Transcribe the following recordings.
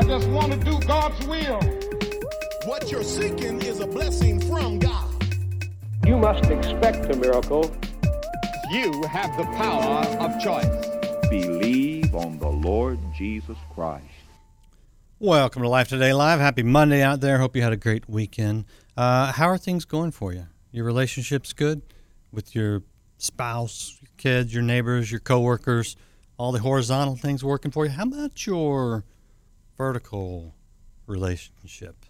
I just want to do God's will. What you're seeking is a blessing from God. You must expect a miracle. You have the power of choice. Believe on the Lord Jesus Christ. Welcome to Life Today Live. Happy Monday out there. Hope you had a great weekend. Uh, how are things going for you? Your relationships good with your spouse, your kids, your neighbors, your coworkers, all the horizontal things working for you. How about your vertical relationship?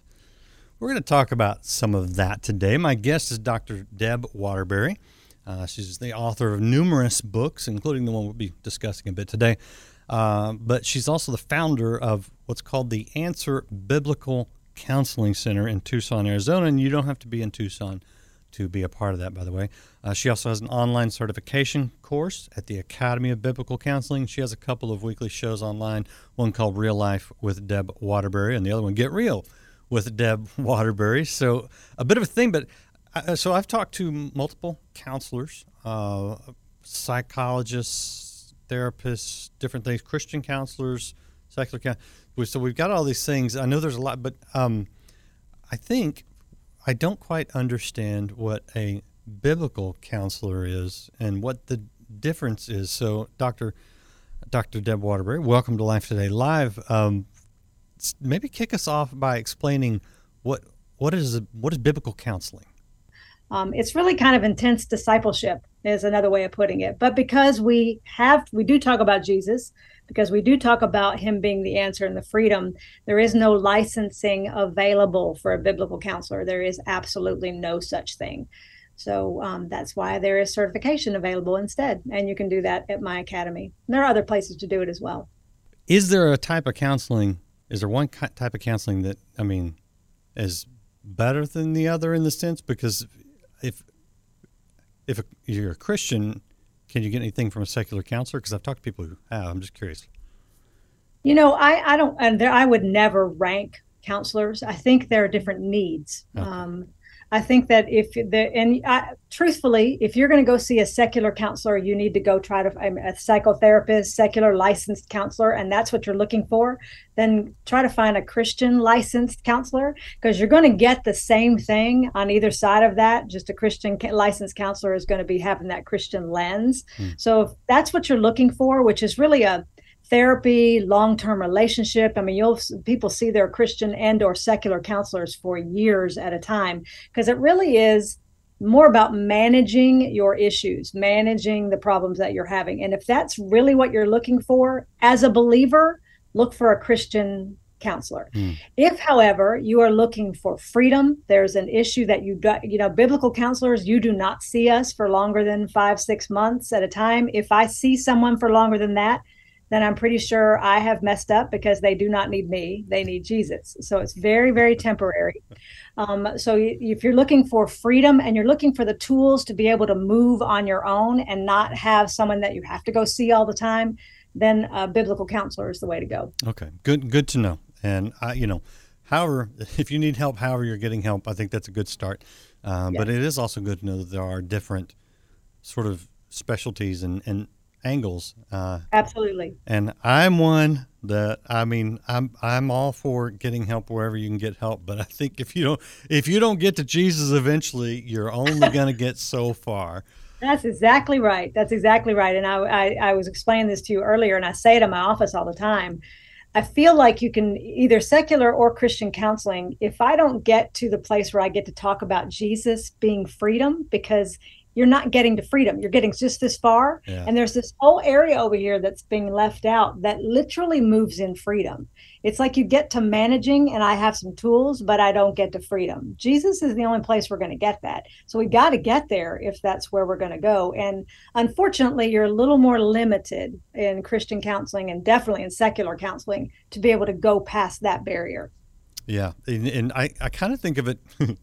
We're going to talk about some of that today. My guest is Dr. Deb Waterbury. Uh, she's the author of numerous books, including the one we'll be discussing a bit today. Uh, but she's also the founder of what's called the Answer Biblical Counseling Center in Tucson, Arizona. And you don't have to be in Tucson to be a part of that, by the way. Uh, she also has an online certification course at the Academy of Biblical Counseling. She has a couple of weekly shows online, one called Real Life with Deb Waterbury, and the other one, Get Real with Deb Waterbury. So a bit of a thing, but uh, so I've talked to multiple counselors, uh, psychologists, therapists, different things, Christian counselors, secular counselors. So we've got all these things. I know there's a lot, but um, I think I don't quite understand what a biblical counselor is and what the difference is. So, Doctor Dr. Deb Waterbury, welcome to Life Today Live. Um, maybe kick us off by explaining what what is what is biblical counseling. Um, it's really kind of intense discipleship is another way of putting it. But because we have we do talk about Jesus, because we do talk about him being the answer and the freedom, there is no licensing available for a biblical counselor. There is absolutely no such thing. So um, that's why there is certification available instead, and you can do that at my academy. And there are other places to do it as well. Is there a type of counseling? Is there one type of counseling that I mean is better than the other in the sense because if if a, you're a Christian, can you get anything from a secular counselor? Because I've talked to people who have. I'm just curious. You know, I I don't, and there, I would never rank counselors. I think there are different needs. Okay. Um, I think that if the and I, truthfully, if you're going to go see a secular counselor, you need to go try to a psychotherapist, secular licensed counselor, and that's what you're looking for. Then try to find a Christian licensed counselor because you're going to get the same thing on either side of that. Just a Christian licensed counselor is going to be having that Christian lens. Hmm. So if that's what you're looking for, which is really a therapy long-term relationship i mean you'll people see their christian and or secular counselors for years at a time because it really is more about managing your issues managing the problems that you're having and if that's really what you're looking for as a believer look for a christian counselor. Mm. If, however, you are looking for freedom, there's an issue that you do, you know, biblical counselors, you do not see us for longer than five, six months at a time. If I see someone for longer than that, then I'm pretty sure I have messed up because they do not need me. They need Jesus. So it's very, very temporary. Um, so if you're looking for freedom and you're looking for the tools to be able to move on your own and not have someone that you have to go see all the time, then a biblical counselor is the way to go. Okay, good, good to know. And I, you know, however, if you need help, however you're getting help, I think that's a good start. Um, yes. But it is also good to know that there are different sort of specialties and, and angles. Uh, Absolutely. And I'm one that I mean I'm I'm all for getting help wherever you can get help, but I think if you don't if you don't get to Jesus eventually, you're only going to get so far. That's exactly right. That's exactly right. And I, I I was explaining this to you earlier, and I say it in my office all the time. I feel like you can either secular or Christian counseling. If I don't get to the place where I get to talk about Jesus being freedom, because you're not getting to freedom. You're getting just this far. Yeah. And there's this whole area over here that's being left out that literally moves in freedom. It's like you get to managing and I have some tools, but I don't get to freedom. Jesus is the only place we're going to get that. So we got to get there if that's where we're going to go. And unfortunately, you're a little more limited in Christian counseling and definitely in secular counseling to be able to go past that barrier. Yeah. And, and I, I kind of think of it.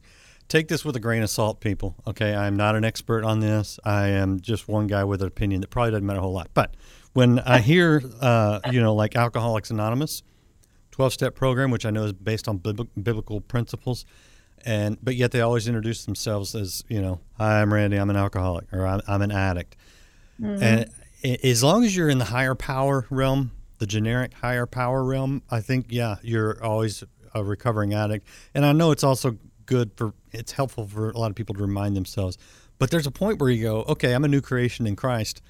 take this with a grain of salt, people. Okay, I'm not an expert on this. I am just one guy with an opinion that probably doesn't matter a whole lot. But when I hear, uh, you know, like Alcoholics Anonymous, 12 step program, which I know is based on biblical principles, and but yet they always introduce themselves as, you know, hi, I'm Randy, I'm an alcoholic, or I'm, I'm an addict. Mm-hmm. And as long as you're in the higher power realm, the generic higher power realm, I think yeah, you're always a recovering addict, and I know it's also good for it's helpful for a lot of people to remind themselves. But there's a point where you go, okay, I'm a new creation in Christ.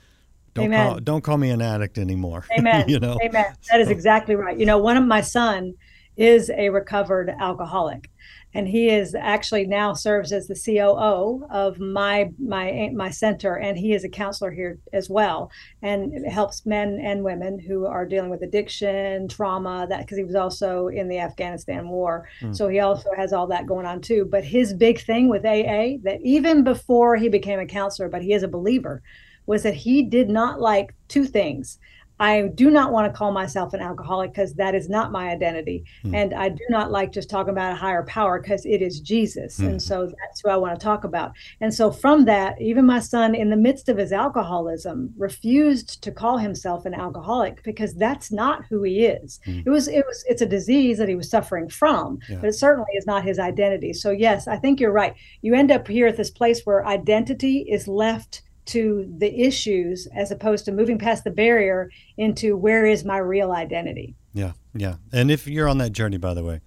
Don't Amen. call don't call me an addict anymore. Amen. you know. Amen. That is exactly right. You know, one of my son is a recovered alcoholic, and he is actually now serves as the COO of my my my center, and he is a counselor here as well, and helps men and women who are dealing with addiction, trauma, that because he was also in the Afghanistan war, hmm. so he also has all that going on too. But his big thing with AA that even before he became a counselor, but he is a believer, was that he did not like two things. I do not want to call myself an alcoholic because that is not my identity. Hmm. And I do not like just talking about a higher power because it is Jesus. Hmm. And so that's who I want to talk about. And so from that, even my son, in the midst of his alcoholism, refused to call himself an alcoholic because that's not who he is. Hmm. It was, it was, it's a disease that he was suffering from, Yeah. but it certainly is not his identity. So yes, I think you're right. You end up here at this place where identity is left to the issues as opposed to moving past the barrier into where is my real identity. Yeah, yeah. And if you're on that journey, by the way,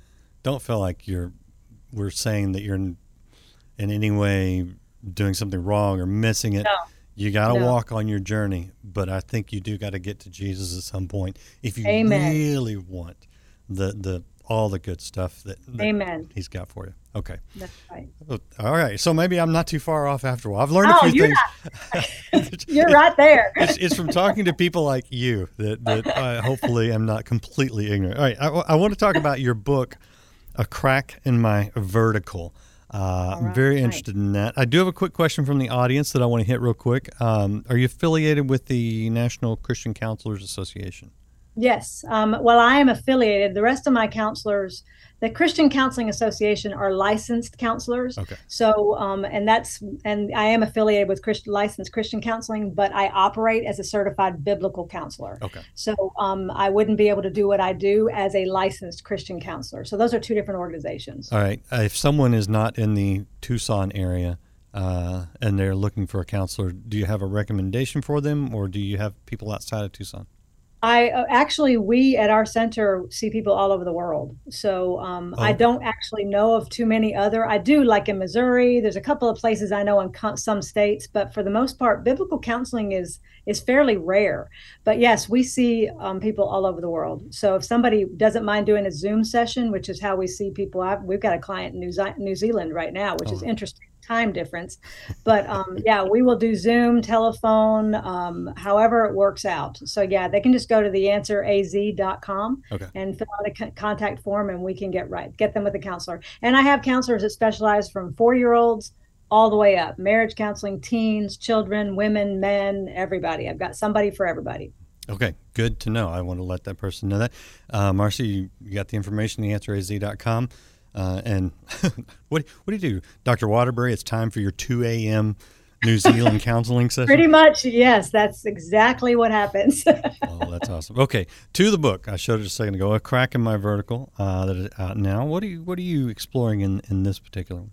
don't feel like you're we're saying that you're in, in any way doing something wrong or missing it. No. You got to No. walk on your journey, but I think you do got to get to Jesus at some point if you Amen. really want the the all the good stuff that, that Amen. He's got for you. Okay. That's right. Oh, All right. So maybe I'm not too far off after all. I've learned a Oh, few you're things. You're right there. it's, it's from talking to people like you that, that I hopefully am not completely ignorant. All right, I, I want to talk about your book, A Crack in My Vertical. Uh, I'm very right. interested in that. I do have a quick question from the audience that I want to hit real quick. Um, are you affiliated with the National Christian Counselors Association? Yes. Um, well, I am affiliated. The rest of my counselors, the Christian Counseling Association, are licensed counselors. Okay. So, um, and that's, and I am affiliated with Christian licensed Christian counseling, but I operate as a certified biblical counselor. Okay. So, um, I wouldn't be able to do what I do as a licensed Christian counselor. So, those are two different organizations. All right. Uh, If someone is not in the Tucson area uh, and they're looking for a counselor, do you have a recommendation for them or do you have people outside of Tucson? I uh, actually, we at our center see people all over the world. So um, I Oh. don't actually know of too many other. I do like in Missouri. There's a couple of places I know in co- some states, but for the most part, biblical counseling is is fairly rare. But yes, we see um, people all over the world. So if somebody doesn't mind doing a Zoom session, which is how we see people, I've, we've got a client in New, Ze- New Zealand right now, which is Oh. interesting time difference. But um, yeah, we will do Zoom, telephone, um, however it works out. So yeah, they can just go to theansweraz.com Okay. and fill out a contact form, and we can get right, get them with a counselor. And I have counselors that specialize from four year olds all the way up marriage counseling, teens, children, women, men, everybody. I've got somebody for everybody. Okay, good to know. I want to let that person know that. Uh, Marcy, you, you got the information, theansweraz.com. Uh, and what, what do you do? Dr. Waterbury, it's time for your 2 a.m. New Zealand counseling session. Pretty much, yes, that's exactly what happens. Oh, that's awesome. Okay, to the book. I showed it a second ago. A crack in my vertical uh, that is out now. What are you What are you exploring in in this particular one?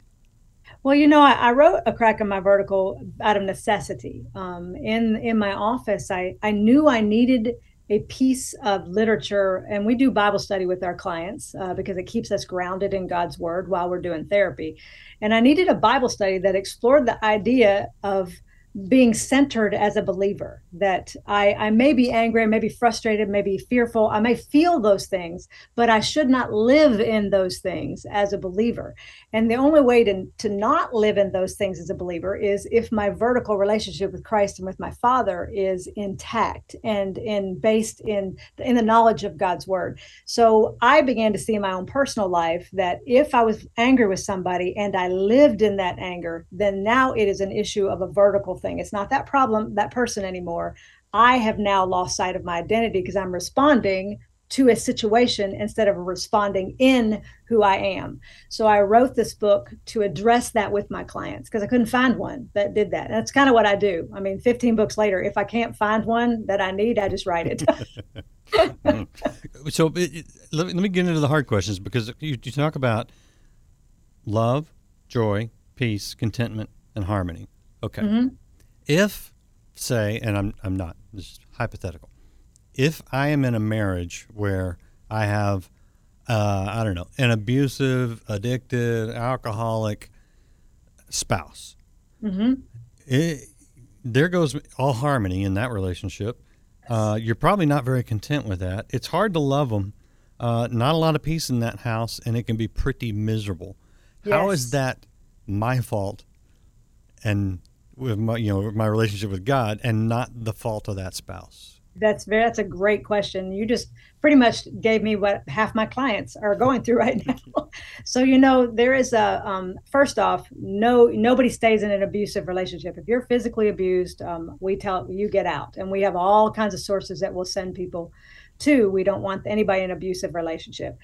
Well, you know, I, I wrote a crack in my vertical out of necessity. Um, in in my office, I I knew I needed a piece of literature, and we do Bible study with our clients uh, because it keeps us grounded in God's Word while we're doing therapy. And I needed a Bible study that explored the idea of being centered as a believer that I, I may be angry, I may be frustrated, maybe fearful, I may feel those things, but I should not live in those things as a believer. And the only way to, to not live in those things as a believer is if my vertical relationship with Christ and with my Father is intact and in based in in the knowledge of God's word. So I began to see in my own personal life that if I was angry with somebody and I lived in that anger, then now it is an issue of a vertical thing. It's not that problem, that person anymore. I have now lost sight of my identity because I'm responding to a situation instead of responding in who I am. So I wrote this book to address that with my clients because I couldn't find one that did that. And that's kind of what I do. I mean, 15 books later, if I can't find one that I need, I just write it. So it, let, me, let me get into the hard questions because you, you talk about love, joy, peace, contentment, and harmony. Okay. Mhm. If, say, and I'm, I'm not, this is hypothetical, if I am in a marriage where I have, uh, I don't know, an abusive, addicted, alcoholic spouse, hmm it, there goes all harmony in that relationship. Uh, you're probably not very content with that. It's hard to love them. Uh, not a lot of peace in that house, and it can be pretty miserable. How is that my fault, and with my you know my relationship with God, and not the fault of that spouse? That's very, that's a great question. You just pretty much gave me what half my clients are going through right now. so you know there is a um, first off, no nobody stays in an abusive relationship. If you're physically abused, um, we tell you get out, and we have all kinds of sources that will send people to. We don't want anybody in an abusive relationship.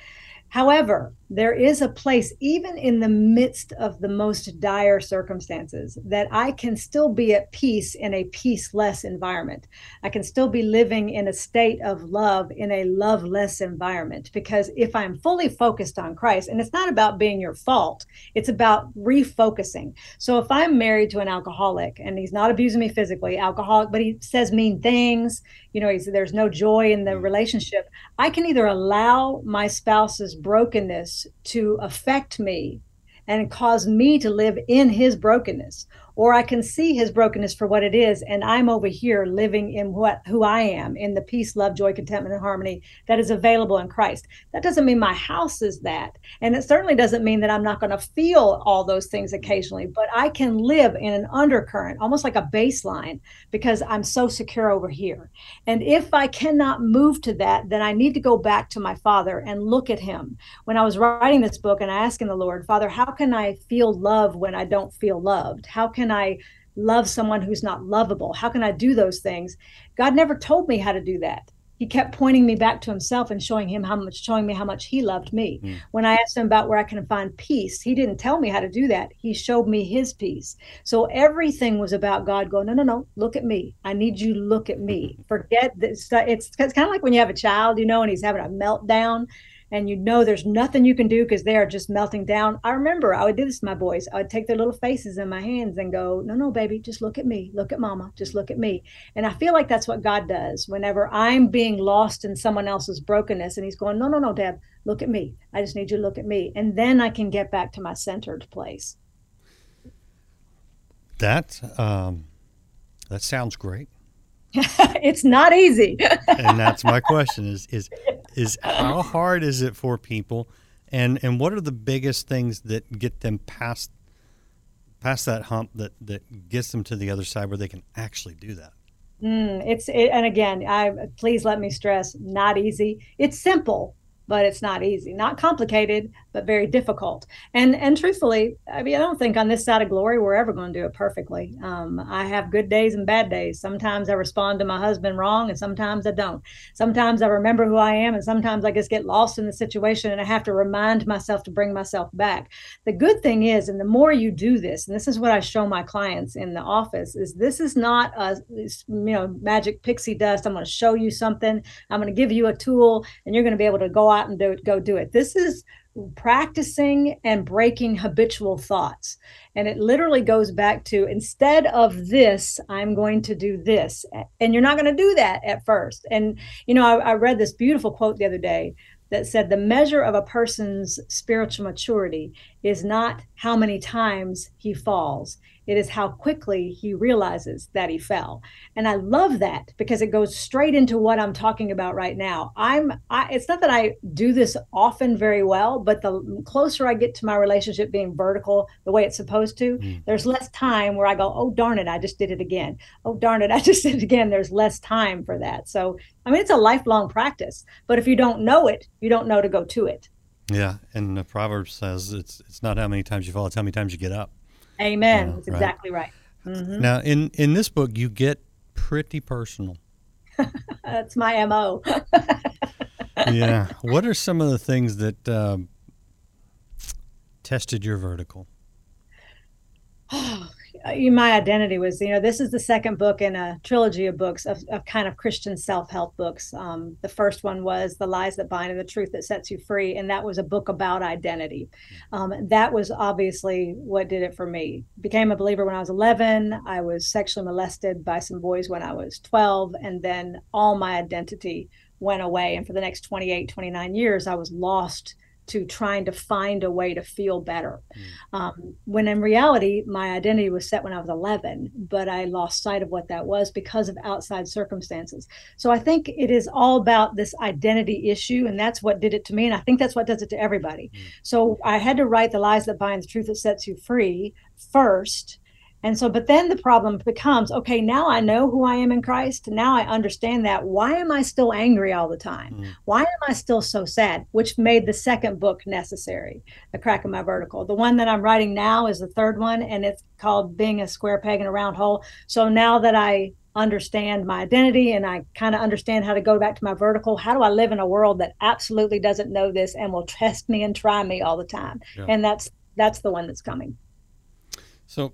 However, there is a place, even in the midst of the most dire circumstances, that I can still be at peace in a peaceless environment. I can still be living in a state of love in a loveless environment because if I'm fully focused on Christ, and it's not about being your fault, it's about refocusing. So if I'm married to an alcoholic and he's not abusing me physically, alcoholic, but he says mean things, you know, he's, there's no joy in the mm. relationship, I can either allow my spouse's brokenness to affect me and cause me to live in his brokenness or I can see his brokenness for what it is and I'm over here living in what who I am in the peace, love, joy, contentment and harmony that is available in Christ. That doesn't mean my house is that and it certainly doesn't mean that I'm not going to feel all those things occasionally, but I can live in an undercurrent, almost like a baseline because I'm so secure over here. And if I cannot move to that, then I need to go back to my father and look at him. When I was writing this book and asking the Lord, Father, how can I feel love when I don't feel loved? How can I love someone who's not lovable? How can I do those things? God never told me how to do that. He kept pointing me back to himself and showing him how much showing me how much he loved me. Mm. When I asked him about where I can find peace, he didn't tell me how to do that. He showed me his peace. So everything was about God going, no, no, no, look at me. I need you to look at me. Forget this. It's, it's kind of like when you have a child, you know, and he's having a meltdown and you know there's nothing you can do because they are just melting down. I remember I would do this to my boys. I would take their little faces in my hands and go, No, no, baby, just look at me. Look at mama. Just look at me. And I feel like that's what God does whenever I'm being lost in someone else's brokenness. And He's going, No, no, no, Deb, look at me. I just need you to look at me. And then I can get back to my centered place. That um, that sounds great, it's not easy. and that's my question: is is is how hard is it for people, and and what are the biggest things that get them past past that hump that that gets them to the other side where they can actually do that? Mm, it's it, and again, I please let me stress, not easy. It's simple, but it's not easy. Not complicated, but very difficult. And and truthfully, I mean, I don't think on this side of glory we're ever going to do it perfectly. Um, I have good days and bad days. Sometimes I respond to my husband wrong, and sometimes I don't. Sometimes I remember who I am, and sometimes I just get lost in the situation, and I have to remind myself to bring myself back. The good thing is, and the more you do this, and this is what I show my clients in the office, is this is not a you know magic pixie dust. I'm going to show you something. I'm going to give you a tool, and you're going to be able to go out and do go do it. This is practicing and breaking habitual thoughts. And it literally goes back to instead of this, I'm going to do this. And you're not going to do that at first. And, you know, I, I read this beautiful quote the other day that said the measure of a person's spiritual maturity is not how many times he falls it is how quickly he realizes that he fell. And i love that because it goes straight into what i'm talking about right now. I'm I, it's not that i do this often very well but the closer i get to my relationship being vertical the way it's supposed to Mm. there's less time where i go oh darn it i just did it again. Oh darn it i just did it again. There's less time for that. So i mean it's a lifelong practice but if you don't know it you don't know to go to it. Yeah, and the proverb says it's it's not how many times you fall, it's how many times you get up. Amen Yeah, that's right. exactly right, Mhm. Now, in in this book, you get pretty personal. that's my mo yeah. What are some of the things that um, tested your vertical? My identity was, you know, this is the second book in a trilogy of books of, of kind of Christian self help books. Um, the first one was The Lies That Bind and the Truth That Sets You Free. And that was a book about identity. Um, that was obviously what did it for me. Became a believer when I was 11. I was sexually molested by some boys when I was 12. And then all my identity went away. And for the next 28, 29 years, I was lost to trying to find a way to feel better. Mm. Um, when in reality, my identity was set when I was 11, but I lost sight of what that was because of outside circumstances. So I think it is all about this identity issue, and that's what did it to me. And I think that's what does it to everybody. Mm. So I had to write The Lies That Bind, The Truth That Sets You Free first and so, but then the problem becomes okay, now I know who I am in Christ. Now I understand that. Why am I still angry all the time? Mm. Why am I still so sad? Which made the second book necessary, The Crack in My Vertical. The one that I'm writing now is the third one, and it's called Being a Square Peg in a Round Hole. So now that I understand my identity and I kind of understand how to go back to my vertical. How do I live in a world that absolutely doesn't know this and will test me and try me all the time? Yeah. And that's that's the one that's coming. So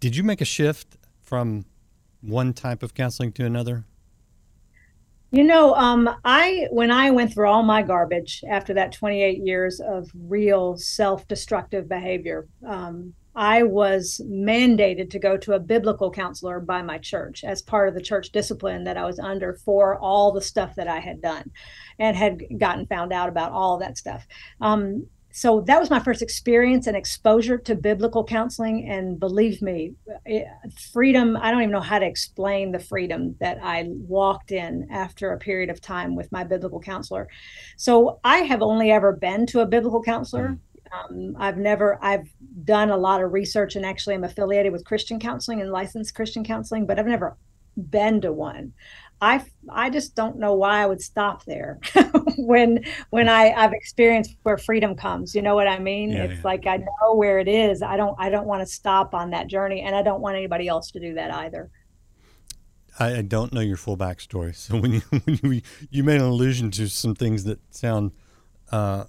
did you make a shift from one type of counseling to another? You know, um, I when I went through all my garbage after that 28 years of real self-destructive behavior, um, I was mandated to go to a biblical counselor by my church as part of the church discipline that I was under for all the stuff that I had done and had gotten found out about all that stuff. Um, so that was my first experience and exposure to biblical counseling. And believe me it, freedom i don't even know how to explain the freedom that i walked in after a period of time with my biblical counselor. So i have only ever been to a biblical counselor. Um, I've never, I've done a lot of research and actually I'm affiliated with Christian counseling and licensed Christian counseling, but I've never been to one. I I just don't know why I would stop there when when I I've experienced where freedom comes. You know what I mean? Yeah, it's yeah. like I know where it is. I don't I don't want to stop on that journey, and I don't want anybody else to do that either. I, I don't know your full backstory, so when you when you you made an allusion to some things that sound. Uh,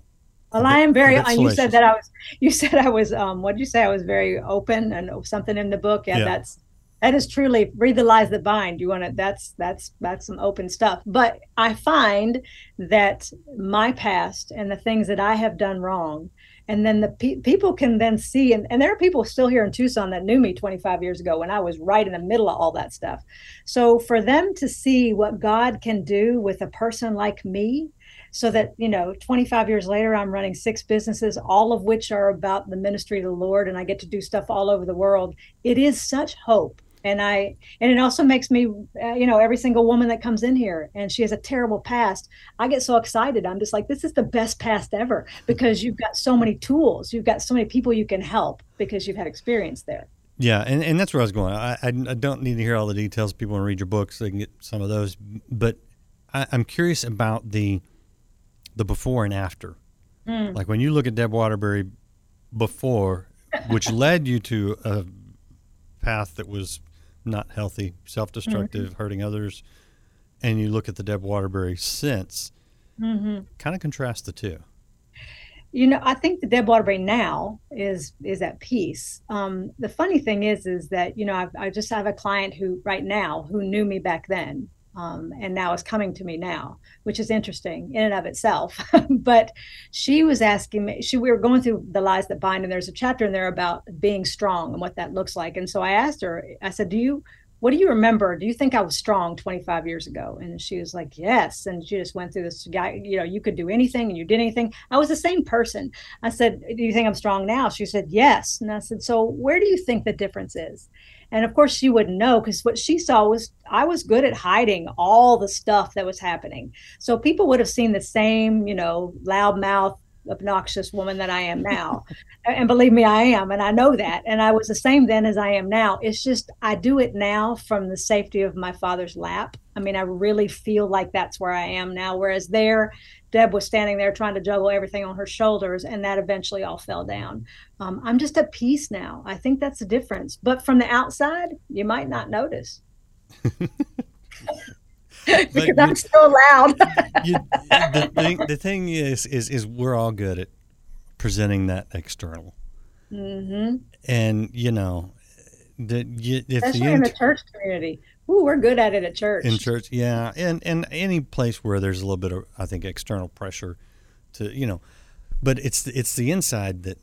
well, bit, I am very. Uh, you said that I was. You said I was. Um, what did you say? I was very open and something in the book. Yeah, yeah. that's that is truly read the lies that bind. You want to that's that's that's some open stuff. But i find that my past and the things that i have done wrong and then the pe- people can then see and, and there are people still here in tucson that knew me 25 years ago when i was right in the middle of all that stuff. So for them to see what god can do with a person like me so that you know 25 years later i'm running six businesses all of which are about the ministry of the lord and i get to do stuff all over the world it is such hope and i and it also makes me uh, you know every single woman that comes in here and she has a terrible past i get so excited. I'm just like this is the best past ever because you've got so many tools. You've got so many people you can help because you've had experience there. Yeah and, and that's where i was going. I, I, I don't need to hear all the details. People want to read your books they can get some of those. But I, i'm curious about the the before and after. Mm. like when you look at deb waterbury before which led you to a path that was not healthy, self destructive, mm-hmm. hurting others, and you look at the Deb Waterbury since, mm-hmm. kind of contrast the two. You know, I think the Deb Waterbury now is is at peace. Um, the funny thing is, is that you know I've, I just have a client who right now who knew me back then, um, and now is coming to me now, which is interesting in and of itself. but she was asking me, she we were going through the lies that bind, and there's a chapter in there about being strong and what that looks like. And so I asked her, I said, "Do you what do you remember? Do you think I was strong 25 years ago? And she was like, Yes. And she just went through this guy, you know, you could do anything and you did anything. I was the same person. I said, Do you think I'm strong now? She said, Yes. And I said, So where do you think the difference is? And of course, she wouldn't know because what she saw was I was good at hiding all the stuff that was happening. So people would have seen the same, you know, loudmouth, obnoxious woman that I am now. and believe me, I am. And I know that. And I was the same then as I am now. It's just I do it now from the safety of my father's lap. I mean, I really feel like that's where I am now. Whereas there, Deb was standing there trying to juggle everything on her shoulders, and that eventually all fell down. Um, I'm just at peace now. I think that's the difference. But from the outside, you might not notice. because I'm still loud. you, the, thing, the thing is, is, is we're all good at presenting that external. Mm-hmm. And you know, the, you, if Especially the in the church community. Ooh, we're good at it at church. in church, yeah, and and any place where there's a little bit of I think external pressure to you know, but it's it's the inside that.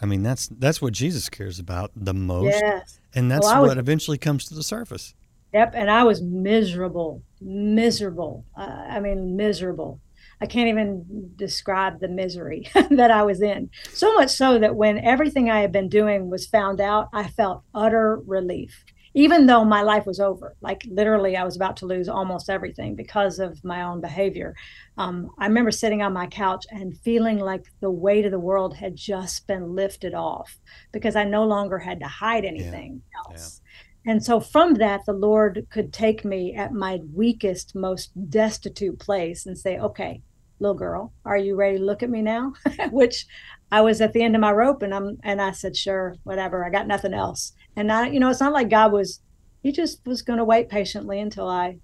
I mean that's that's what Jesus cares about the most, Yes. and that's Well, what eventually comes to the surface. Yep. And I was miserable, miserable. Uh, I mean, miserable. I can't even describe the misery that I was in. So much so that when everything I had been doing was found out, I felt utter relief, even though my life was over. Like literally, I was about to lose almost everything because of my own behavior. Um, I remember sitting on my couch and feeling like the weight of the world had just been lifted off because I no longer had to hide anything else. And so from that, the Lord could take me at my weakest, most destitute place and say, okay, little girl, are you ready to look at me now? Which I was at the end of my rope and I'm, and I said, sure, whatever. I got nothing else. And I, you know, it's not like God was, he just was going to wait patiently until I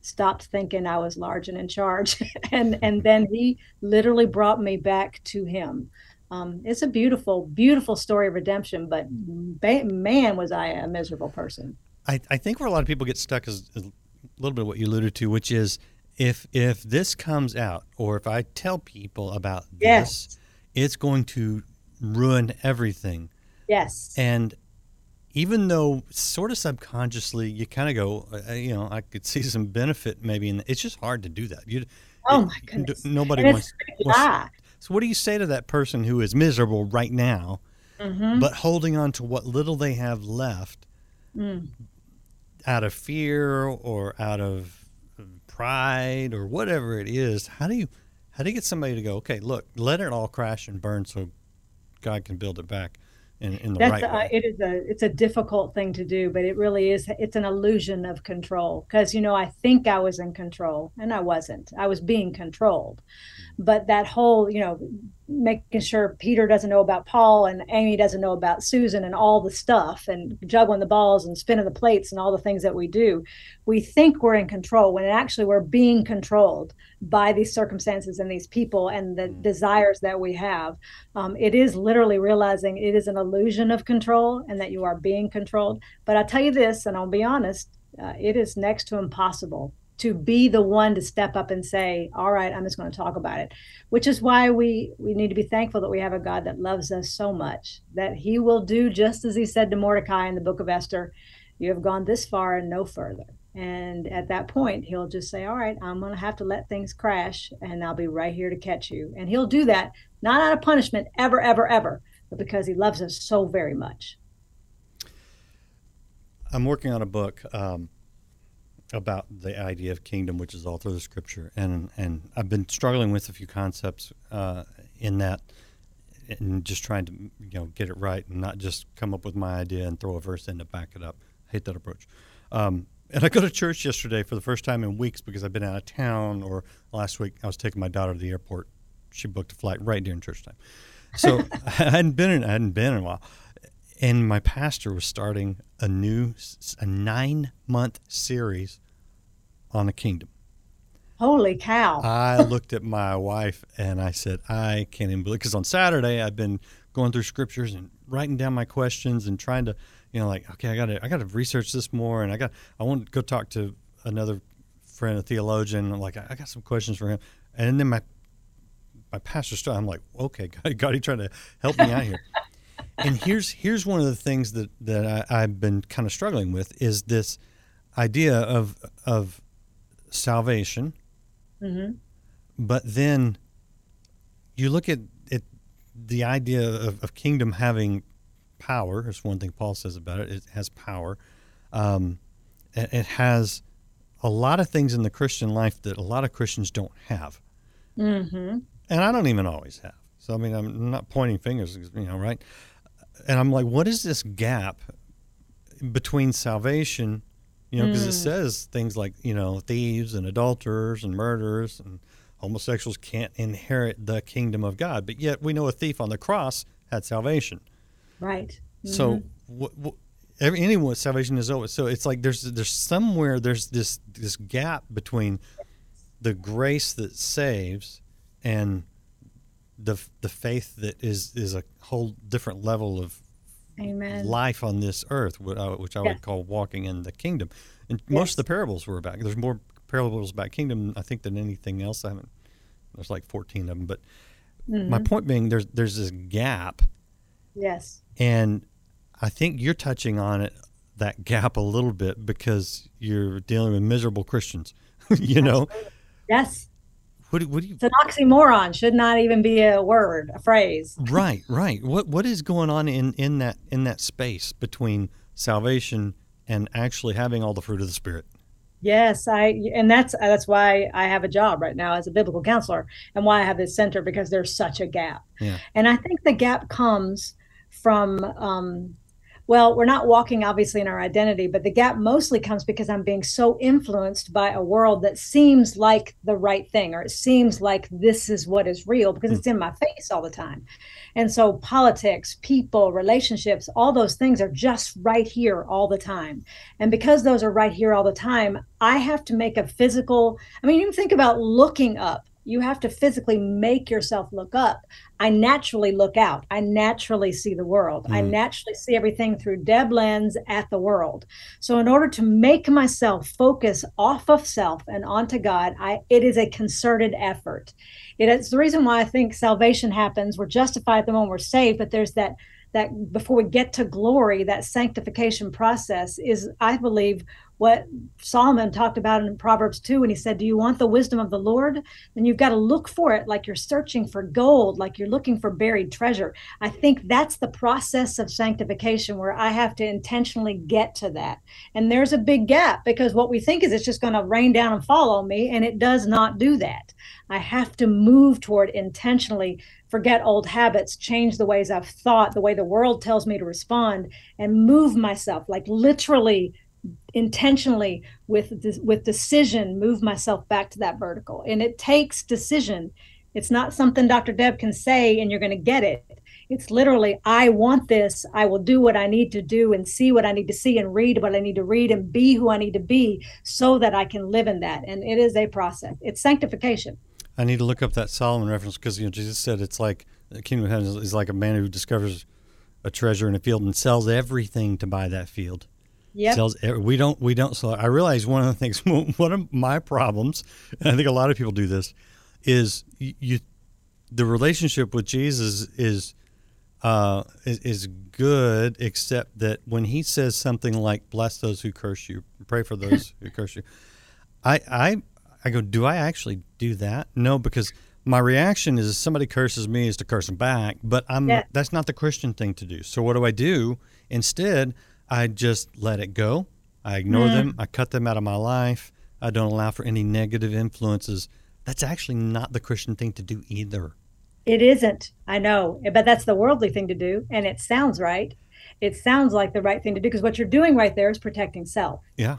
stopped thinking I was large and in charge. and, and then he literally brought me back to him. Um, it's a beautiful, beautiful story of redemption, but ba- man, was I a miserable person. I, I think where a lot of people get stuck is a little bit of what you alluded to, which is if if this comes out or if I tell people about Yes. this, it's going to ruin everything. Yes. And even though sort of subconsciously you kind of go, uh, you know, I could see some benefit maybe in it's just hard to do that. You, oh my goodness. nobody and wants. it's a big wants- lie. So what do you say to that person who is miserable right now, Mhm. but holding on to what little they have left Mm. out of fear or out of pride or whatever it is? How do you how do you get somebody to go, okay, look, let it all crash and burn so God can build it back in, in the That's right uh, way? it is a it's a difficult thing to do, but it really is. It's an illusion of control because you know I think I was in control and I wasn't. I was being controlled, but that whole you know making sure Peter doesn't know about Paul and Amy doesn't know about Susan and all the stuff and juggling the balls and spinning the plates and all the things that we do. We think we're in control when actually we're being controlled by these circumstances and these people and the desires that we have. Um, it is literally realizing it is an illusion of control and that you are being controlled. But I tell you this, and I'll be honest, uh, it is next to impossible to be the one to step up and say, "All right, I'm just going to talk about it," which is why we we need to be thankful that we have a God that loves us so much that He will do just as He said to Mordecai in the Book of Esther, "You have gone this far and no further." And at that point, he'll just say, All right, I'm going to have to let things crash and I'll be right here to catch you. And he'll do that, not out of punishment, ever, ever, ever, but because he loves us so very much. I'm working on a book um, about the idea of kingdom, which is all through the scripture, and and I've been struggling with a few concepts uh, in that, and just trying to you know get it right and not just come up with my idea and throw a verse in to back it up. I hate that approach. Um, and I go to church yesterday for the first time in weeks because I've been out of town. Or last week I was taking my daughter to the airport. She booked a flight right during church time, so I hadn't been in, I hadn't been in a while and my pastor was starting a new a nine month series on the kingdom. Holy cow. i looked at my wife and i said i can't even believe because on saturday i've been going through scriptures and writing down my questions and trying to you know like okay i gotta i gotta research this more and i got i want to go talk to another friend a theologian I'm like i got some questions for him. And then my my pastor started i'm like okay god, god you trying to help me out here and here's here's one of the things that that I, I've been kind of struggling with is this idea of of salvation, hmm but then you look at it, the idea of, of kingdom having power. That's one thing Paul says about it. It has power. Um, it, it has a lot of things in the Christian life that a lot of Christians don't have, hmm and I don't even always have. So I mean, I'm not pointing fingers, you know, right? And I'm like, what is this gap between salvation? You know, because it hmm. says things like, you know, thieves and adulterers and murderers and homosexuals can't inherit the kingdom of God. But yet we know a thief on the cross had salvation. Right. So mm-hmm. what, what, every, anyone salvation is always so it's like there's there's somewhere there's this this gap between the grace that saves and the the faith that is is a whole different level of Amen. life on this earth, uh, which I Yes. would call walking in the kingdom. And most of the parables were about. There's more parables about kingdom, I think, than anything else. I haven't. There's like 14 of them, but Mm-hmm. my point being, there's there's this gap, Yes. and I think you're touching on it that gap a little bit because you're dealing with miserable Christians. you know, Yes. What do, what do you? It's an oxymoron. Should not even be a word, a phrase. Right, right. What what is going on in in that in that space between salvation and actually having all the fruit of the spirit? Yes, I and that's that's why I have a job right now as a biblical counselor and why I have this center because there's such a gap. Yeah. And I think the gap comes from um well, we're not walking obviously in our identity, but the gap mostly comes because I'm being so influenced by a world that seems like the right thing or it seems like this is what is real because it's hmm. in my face all the time. And so politics, people, relationships, all those things are just right here all the time. And because those are right here all the time, I have to make a physical, I mean, even think about looking up. You have to physically make yourself look up. I naturally look out. I naturally see the world. I mm. naturally see everything through Deb lens at the world. So in order to make myself focus off of self and onto God, I it is a concerted effort. It is the reason why I think salvation happens. We're justified the moment we're saved, but there's that that before we get to glory, that sanctification process is, I believe, what Solomon talked about in Proverbs 2 when he said, Do you want the wisdom of the Lord? Then you've got to look for it like you're searching for gold, like you're looking for buried treasure. I think that's the process of sanctification where I have to intentionally get to that. And there's a big gap because what we think is it's just going to rain down and fall on me, and it does not do that. I have to move toward intentionally forget old habits, change the ways I've thought, the way the world tells me to respond, and move myself, like literally, intentionally, with with decision, move myself back to that vertical. And it takes decision. It's not something Dr. Deb can say and you're going to get it. It's literally, I want this. I will do what I need to do and see what I need to see and read what I need to read and be who I need to be so that I can live in that. And it is a process. It's sanctification. I need to look up that Solomon reference because you know Jesus said it's like the kingdom of heaven is, is like a man who discovers a treasure in a field and sells everything to buy that field. Yep. Sells we don't we don't sell. I realize one of the things one of my problems, and I think a lot of people do this, is you, the relationship with Jesus is uh, is, is good, except that when he says something like "Bless those who curse you, pray for those who curse you," I I I go, do I actually do that? No, because my reaction is if somebody curses me is to curse them back, but I'm Yeah. that's not the Christian thing to do. So what do I do? Instead, I just let it go. I ignore hmm. them. I cut them out of my life. I don't allow for any negative influences. That's actually not the Christian thing to do either. It isn't. I know, but that's the worldly thing to do, and it sounds right. It sounds like the right thing to do because what you're doing right there is protecting self. Yeah.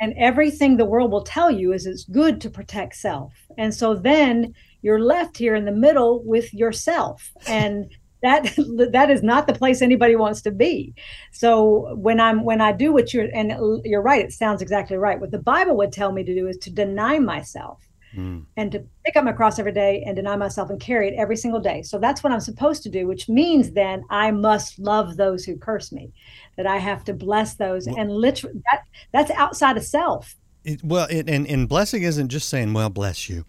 And everything the world will tell you is it's good to protect self. And so then you're left here in the middle with yourself. And that that is not the place anybody wants to be. So when I'm when I do what you're and you're right, it sounds exactly right. What the Bible would tell me to do is to deny myself hmm. and to pick up my cross every day and deny myself and carry it every single day. So that's what I'm supposed to do, which means then I must love those who curse me, that I have to bless those, and literally that that's outside of self. It, well, it, and and blessing isn't just saying, "Well, bless you,"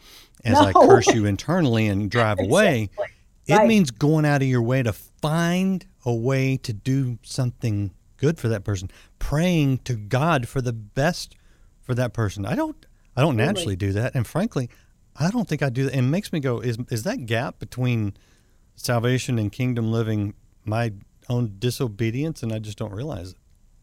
as I curse you internally and drive away. Exactly. It Right. means going out of your way to find a way to do something good for that person, praying to God for the best for that person. I don't I don't Absolutely. naturally do that, and frankly, I don't think I do that. And it makes me go, is is that gap between salvation and kingdom living my own disobedience, and I just don't realize it.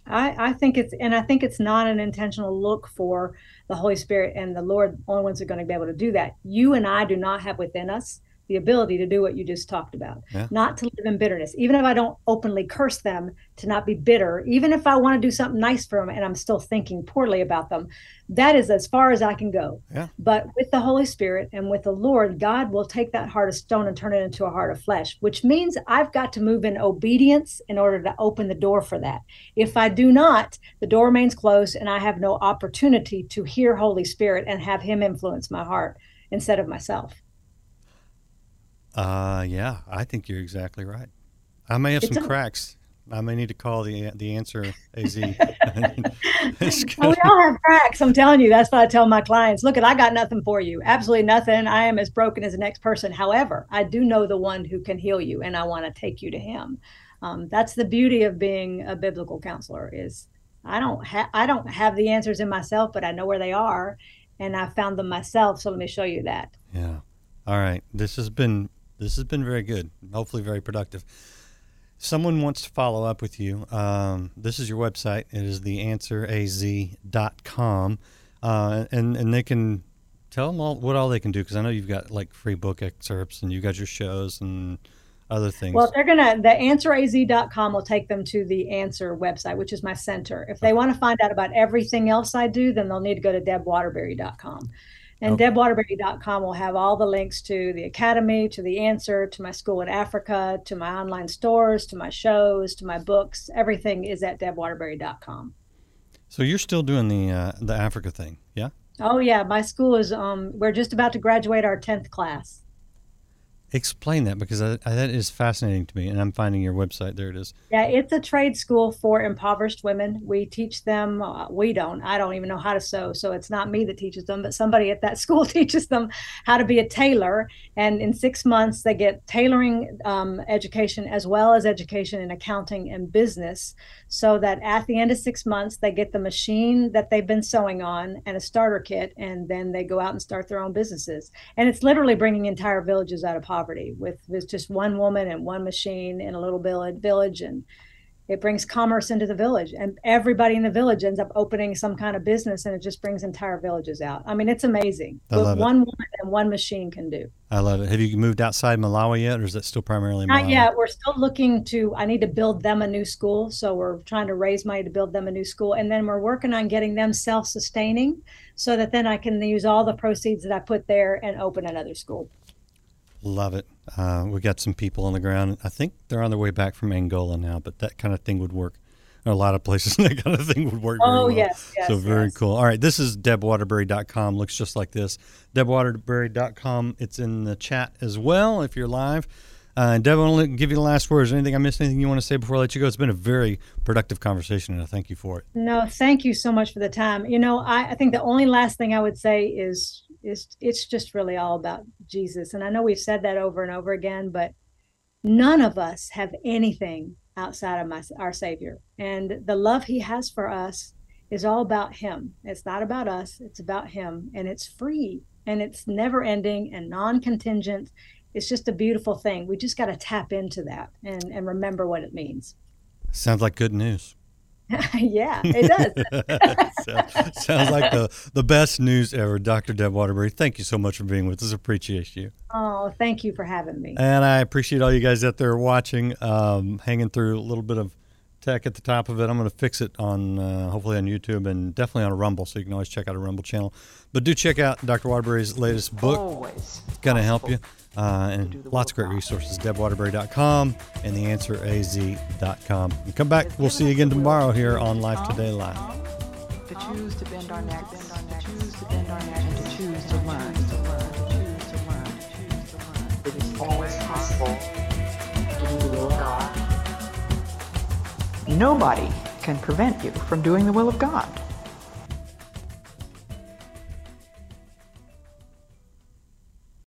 I, I think it's and I think it's not an intentional look for the Holy Spirit and the Lord only ones are going to be able to do that. You and I do not have within us the ability to do what you just talked about. Yeah. Not to live in bitterness. Even if I don't openly curse them, to not be bitter, even if I want to do something nice for them and I'm still thinking poorly about them, that is as far as I can go. Yeah. But with the Holy Spirit and with the Lord, God will take that heart of stone and turn it into a heart of flesh, which means I've got to move in obedience in order to open the door for that. If I do not, the door remains closed and I have no opportunity to hear Holy Spirit and have Him influence my heart instead of myself. Uh, yeah, I think you're exactly right. I may have It's some a- cracks. I may need to call the the answer AZ. It's Oh, we all have cracks. I'm telling you, that's what I tell my clients. Look, at I got nothing for you. Absolutely nothing. I am as broken as the next person. However, I do know the one who can heal you, and I want to take you to him. Um, that's the beauty of being a biblical counselor. Is I don't have I don't have the answers in myself, but I know where they are, and I found them myself. So let me show you that. Yeah. All right. This has been this has been very good. Hopefully, very productive. Someone wants to follow up with you. Um, this is your website. It is theansweraz.com. Uh, and, and they can tell them all, what all they can do because I know you've got like free book excerpts and you've got your shows and other things. Well, they're gonna the answeraz.com will take them to the answer website, which is my center. If they want to find out about everything else I do, then they'll need to go to debwaterbury.com. And Okay. debwaterbury.com will have all the links to the academy, to the answer, to my school in Africa, to my online stores, to my shows, to my books. Everything is at debwaterbury.com. so you're still doing the uh, the Africa thing, yeah? Oh yeah, my school is um we're just about to graduate our 10th class. Explain that because I, I, that is fascinating to me. And I'm finding your website. There it is. Yeah, it's a trade school for impoverished women. We teach them, uh, we don't, I don't even know how to sew. So it's not me that teaches them, but somebody at that school teaches them how to be a tailor. And in six months, they get tailoring um, education as well as education in accounting and business. So that at the end of six months, they get the machine that they've been sewing on and a starter kit. And then they go out and start their own businesses. And it's literally bringing entire villages out of poverty with, with just one woman and one machine in a little village, village and it brings commerce into the village. And everybody in the village ends up opening some kind of business and it just brings entire villages out. I mean it's amazing I what love it. one woman and one machine can do. I love it. Have you moved outside Malawi yet, or is that still primarily not yet. We're still looking to i need to build them a new school. So we're trying to raise money to build them a new school. And then we're working on getting them self-sustaining so that then i can use all the proceeds that i put there and open another school Love it. Uh, we got some people on the ground. I think they're on their way back from Angola now, but that kind of thing would work. In a lot of places, that kind of thing would work. very Oh, well. yes, yes, So very yes. cool. All right, this is debwaterbury.com. Looks just like this. Debwaterbury.com. It's in the chat as well if you're live. Uh, Deb, I want to give you the last words. Anything I missed? Anything you want to say before I let you go? It's been a very productive conversation, and I thank you for it. No, thank you so much for the time. You know, I, I think the only last thing I would say is is it's just really all about Jesus. And I know we've said that over and over again, but none of us have anything outside of my, our Savior. And the love He has for us is all about Him. It's not about us. It's about Him, and it's free and it's never ending and non-contingent. It's just a beautiful thing. We just got to tap into that and and remember what it means. Sounds like good news. yeah, it does. So- sounds like the, the best news ever. Dr. Deb Waterbury, thank you so much for being with us. Appreciate you. Oh, thank you for having me. And I appreciate all you guys out there watching, um, hanging through a little bit of tech at the top of it. I'm going to fix it on uh, hopefully on YouTube and definitely on a Rumble, so you can always check out a Rumble channel. But do check out Dr. Waterbury's latest book. Always. It's going to help you. Uh, and lots of great resources. DebWaterbury.com and theansweraz.com. And come back. We'll see you again tomorrow here on Life Today Live. To choose to bend our necks, to choose to bend our necks, and to choose to learn, to learn, to choose to learn, to choose to learn. It is always possible to do the will of God. Nobody can prevent you from doing the will of God.